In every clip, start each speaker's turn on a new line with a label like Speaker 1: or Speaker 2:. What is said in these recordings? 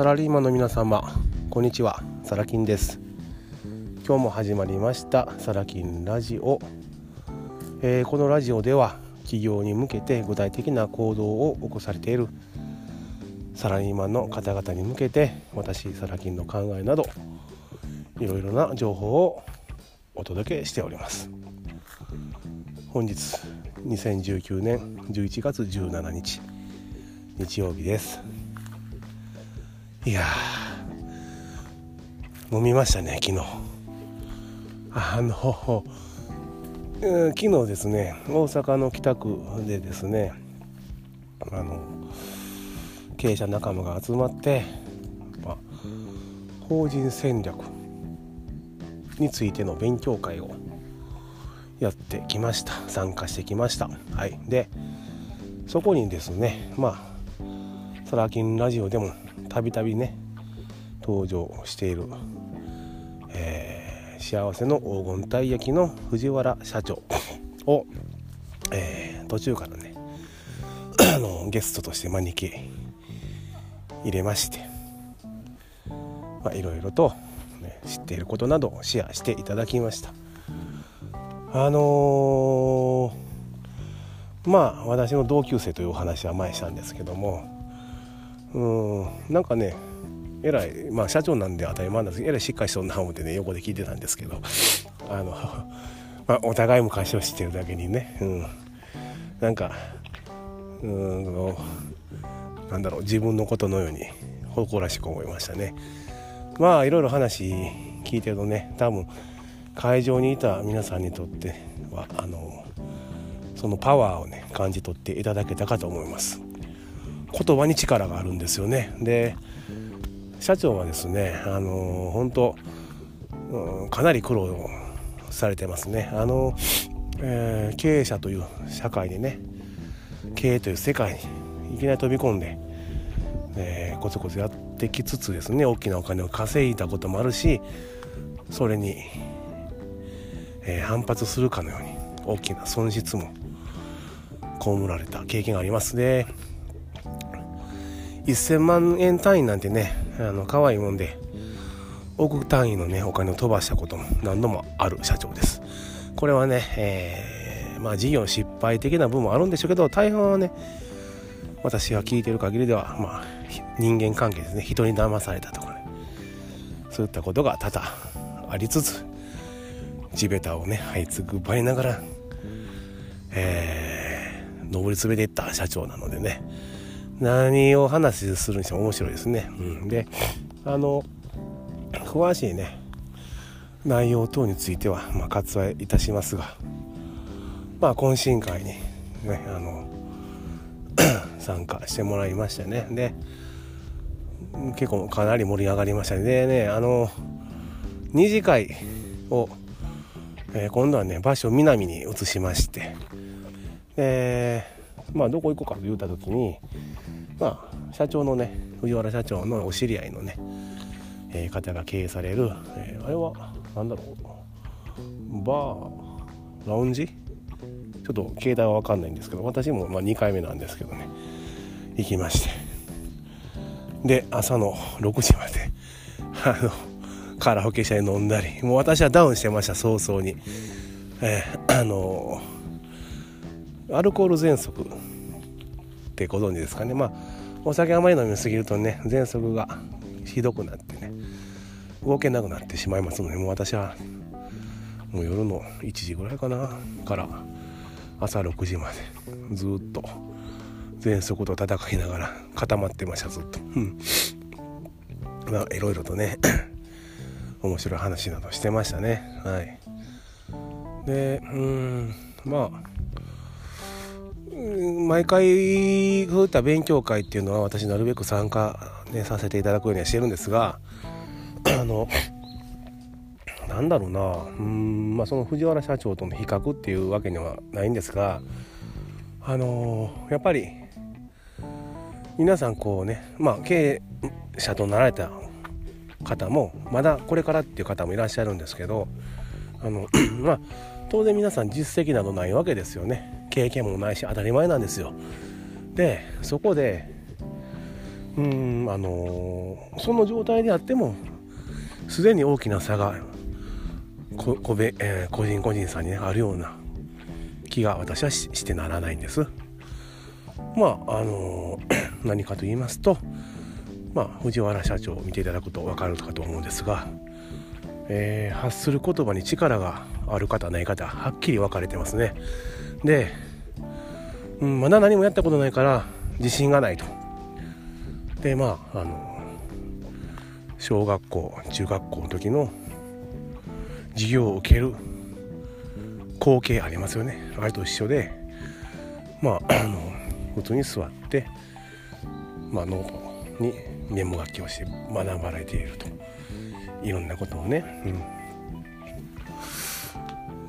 Speaker 1: サラリーマンの皆様こんにちは。サラキンです。今日も始まりました。サラキンラジオ、えー、このラジオでは企業に向けて具体的な行動を起こされているサラリーマンの方々に向けて私サラキンの考えなどいろいろな情報をお届けしております。本日2019年11月17日日曜日です。いや飲みましたね昨日。あの、昨日ですね大阪の北区でですねあの経営者仲間が集まって、ま、法人戦略についての勉強会をやってきました。参加してきました。はい。でそこにですねまあサラ金ラジオでもたびたびね登場している、えー、幸せの黄金たい焼きの藤原社長を、えー、途中からねあのゲストとして招き入れましていろいろと、ね、知っていることなどシェアしていただきました。あのー、まあ私の同級生というお話は前したんですけどもうん。なんかねえらいまあ社長なんで当たり前なんですけどえらいしっかりしとんな思ってね横で聞いてたんですけどあの、まあ、お互い昔を知ってるだけにね、うん、なんかうんなんだろう自分のことのように誇らしく思いましたね。まあいろいろ話聞いてるとね多分会場にいた皆さんにとってはあのそのパワーをね感じ取っていただけたかと思います。言葉に力があるんですよねで社長はですねあの本当、うん、かなり苦労されてますねあの、えー、経営者という社会にね経営という世界にいきなり飛び込んで、えー、コツコツやってきつつですね大きなお金を稼いだこともあるしそれに、えー、反発するかのように大きな損失も被られた経験がありますね。1000万円単位なんてねあの可愛いもんで億単位のねお金を飛ばしたことも何度もある社長です。これはね、えー、まあ事業失敗的な部分もあるんでしょうけど大半はね私が聞いてる限りではまあ人間関係ですね人に騙されたとかねそういったことが多々ありつつ地べたをね這いつくばりながらえー、上り詰めていった社長なのでね何を話するにしても面白いですね。うん、であの詳しいね内容等については、まあ、割愛いたしますが、まあ、懇親会に、ね、あの 参加してもらいましたね。で結構かなり盛り上がりましたね。でねあの二次会を、えー、今度はね場所を南に移しまして。でまあどこ行こうかと言うた時にまあ社長のね藤原社長のお知り合いのね、えー、方が経営される、えー、あれは何だろうバーラウンジ？ちょっと携帯は分かんないんですけど私もまあ2回目なんですけどね行きまして。で朝の6時まで あのカラオケ車で飲んだりもう私はダウンしてました早々に。えー、あのアルコール喘息ってご存知ですかね。まあお酒あまり飲みすぎるとね喘息がひどくなってね動けなくなってしまいますのでもう私はもう夜の1時ぐらいかなから朝6時までずっと喘息と戦いながら固まってましたずっと。まあいろいろとね 面白い話などしてましたね。はい。でうん。まあ毎回そういった勉強会っていうのは私なるべく参加、ね、させていただくようにはしてるんですがあのなんだろうな。うんまあその藤原社長との比較っていうわけにはないんですがあのやっぱり皆さんこうねまあ経営者となられた方もまだこれからっていう方もいらっしゃるんですけどあの まあ当然皆さん実績などないわけですよね。経験もないし当たり前なんですよでそこでうんあのその状態であってもすでに大きな差がこ個べ、えー、個人個人差に、ね、あるような気が私はしてならないんです。まああの 何かと言いますと、まあ、藤原社長を見ていただくと分かるかと思うんですが、えー、発する言葉に力がある方ない方はっきり分かれてますね。で、うん、まだ何もやったことないから自信がないと。でまああの小学校中学校の時の授業を受ける光景ありますよねあれと一緒でまああの普通に座って、まあ、ノートにメモ書きをして学ばれているといろんなことをねうん、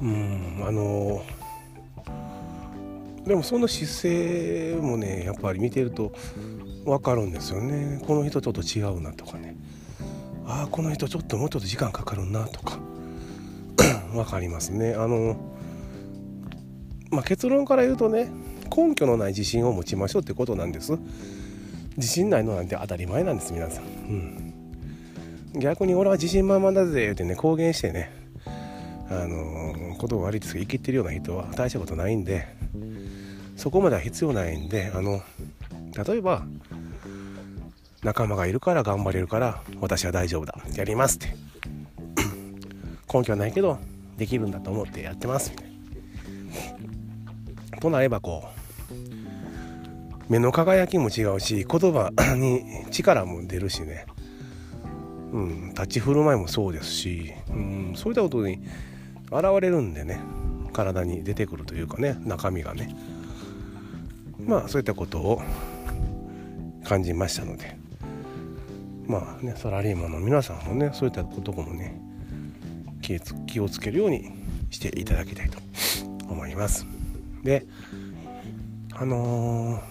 Speaker 1: うん、あのでもその姿勢もねやっぱり見てると分かるんですよね。この人ちょっと違うなとかね。ああこの人ちょっともうちょっと時間かかるなとか。分かりますね。あのまあ、結論から言うとね根拠のない自信を持ちましょうってことなんです。自信ないのなんて当たり前なんです皆さん、うん、逆に俺は自信満々だぜ言うてね公言してねあのー、言葉悪いですけど生きてるような人は大したことないんでそこまでは必要ないんであの例えば仲間がいるから頑張れるから私は大丈夫だやりますって。根拠はないけどできるんだと思ってやってますみたいな。となればこう目の輝きも違うし言葉に力も出るしね、うん、立ち振る舞いもそうですし、うん、そういったことに現れるんでね体に出てくるというかね中身がね。まあそういったことを感じましたので。まあねサラリーマンの皆さんもねそういったこともね気をつけるようにしていただきたいと思います。であの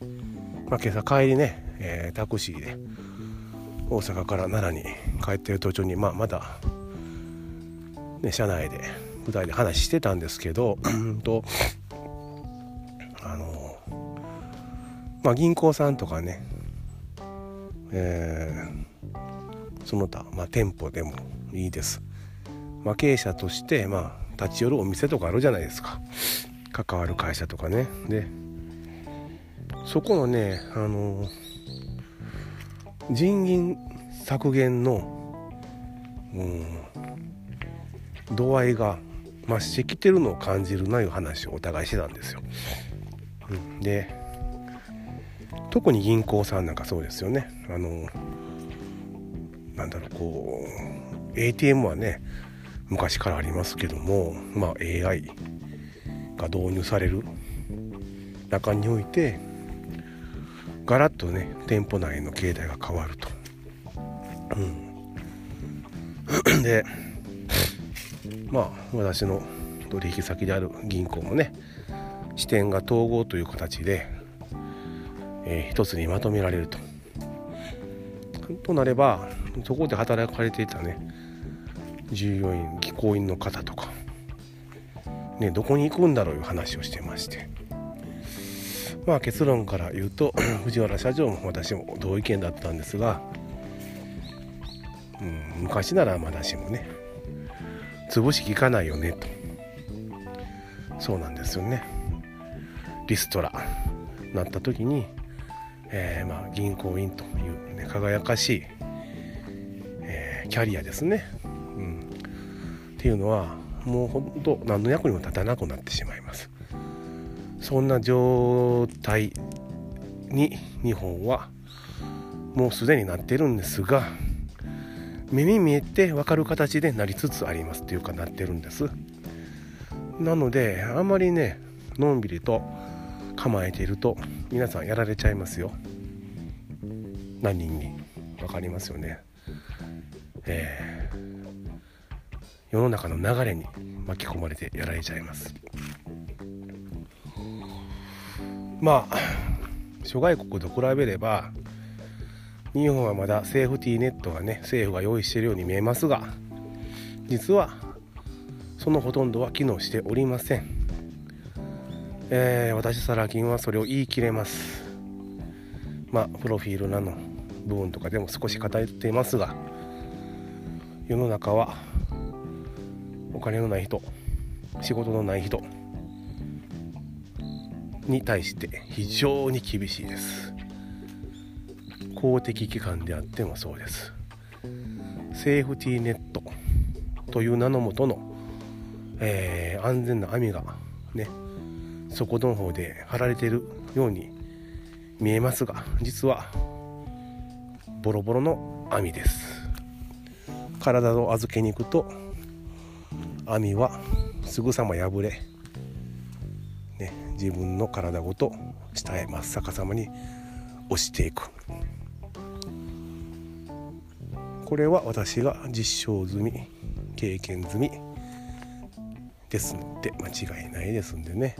Speaker 1: ー、まあ、今朝帰りね、えー、タクシーで大阪から奈良に帰ってる途中に、まあ、まだ、ね、車内で舞台で話してたんですけどとあの、まあ、銀行さんとかねえー、その他、まあ、店舗でもいいです。まあ、経営者として、まあ、立ち寄るお店とかあるじゃないですか関わる会社とかねでそこのねあの人員削減の、うん、度合いが増してきてるのを感じるないう話をお互いしてたんですよ。で特に銀行さんなんかそうですよねあのなんだろうこう ATM はね昔からありますけども、まあ、AI が導入される中においてガラッとね店舗内の形態が変わると。うん、でまあ私の取引先である銀行もね支店が統合という形でえー、一つにまとめられると。となればそこで働かれていたね従業員技工員の方とか、ね、どこに行くんだろういう話をしてましてまあ結論から言うと 藤原社長も私も同意見だったんですが、うん、昔ならまだしもね潰し効かないよねと。そうなんですよね。リストラ。なった時にえー、まあ、銀行員という、ね、輝かしい、えー、キャリアですね、うん、っていうのはもうほんと何の役にも立たなくなってしまいます。そんな状態に日本はもうすでになってるんですが目に見えて分かる形でなりつつありますっていうかなってるんです。なのであんまりねのんびりと構えていると皆さんやられちゃいますよ。何人に？分かりますよね。えー、世の中の流れに巻き込まれてやられちゃいます。まあ諸外国と比べれば日本はまだセーフティーネットがね政府が用意しているように見えますが実はそのほとんどは機能しておりません。えー、私サラ金はそれを言い切れます。まあプロフィール欄の部分とかでも少し語っていますが世の中はお金のない人仕事のない人に対して非常に厳しいです。公的機関であってもそうです。セーフティーネットという名のもとの、えー、安全な網がね底の方で張られているように見えますが実はボロボロの網です。体を預けに行くと網はすぐさま破れ、ね、自分の体ごと下へ真っ逆さまに落ちていく。これは私が実証済み経験済みですので間違いないですんでね。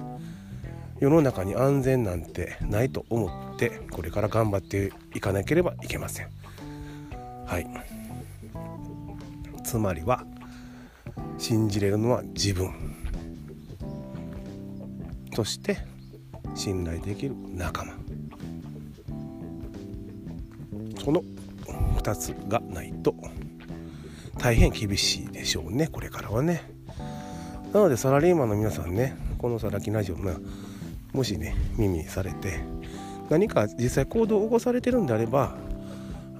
Speaker 1: 世の中に安全なんてないと思ってこれから頑張っていかなければいけません。はい。つまりは信じれるのは自分。そして信頼できる仲間。その2つがないと。大変厳しいでしょうねこれからはね。なのでサラリーマンの皆さんねこのサラキラジオのもしね耳にされて何か実際行動を起こされてるんであれば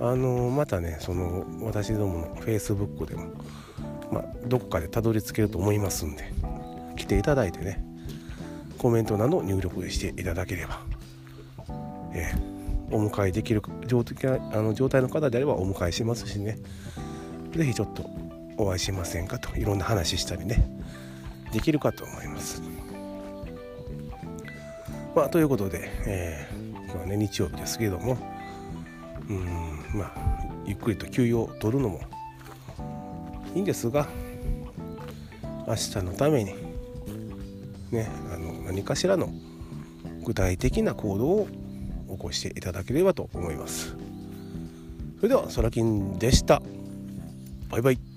Speaker 1: あのまたねその私どもの Facebook でも、まあ、どこかでたどり着けると思いますんで来ていただいてねコメントなど入力していただければ、えー、お迎えできる状態あの状態の方であればお迎えしますしね。是非ちょっとお会いしませんかと。いろんな話したりね。できるかと思います。まあ、ということで、えー、今日はね日曜日ですけども。うんまあゆっくりと休養を取るのも。いいんですが明日のために。ねあの何かしらの具体的な行動を起こしていただければと思います。それではソラキンでした。バイバイ。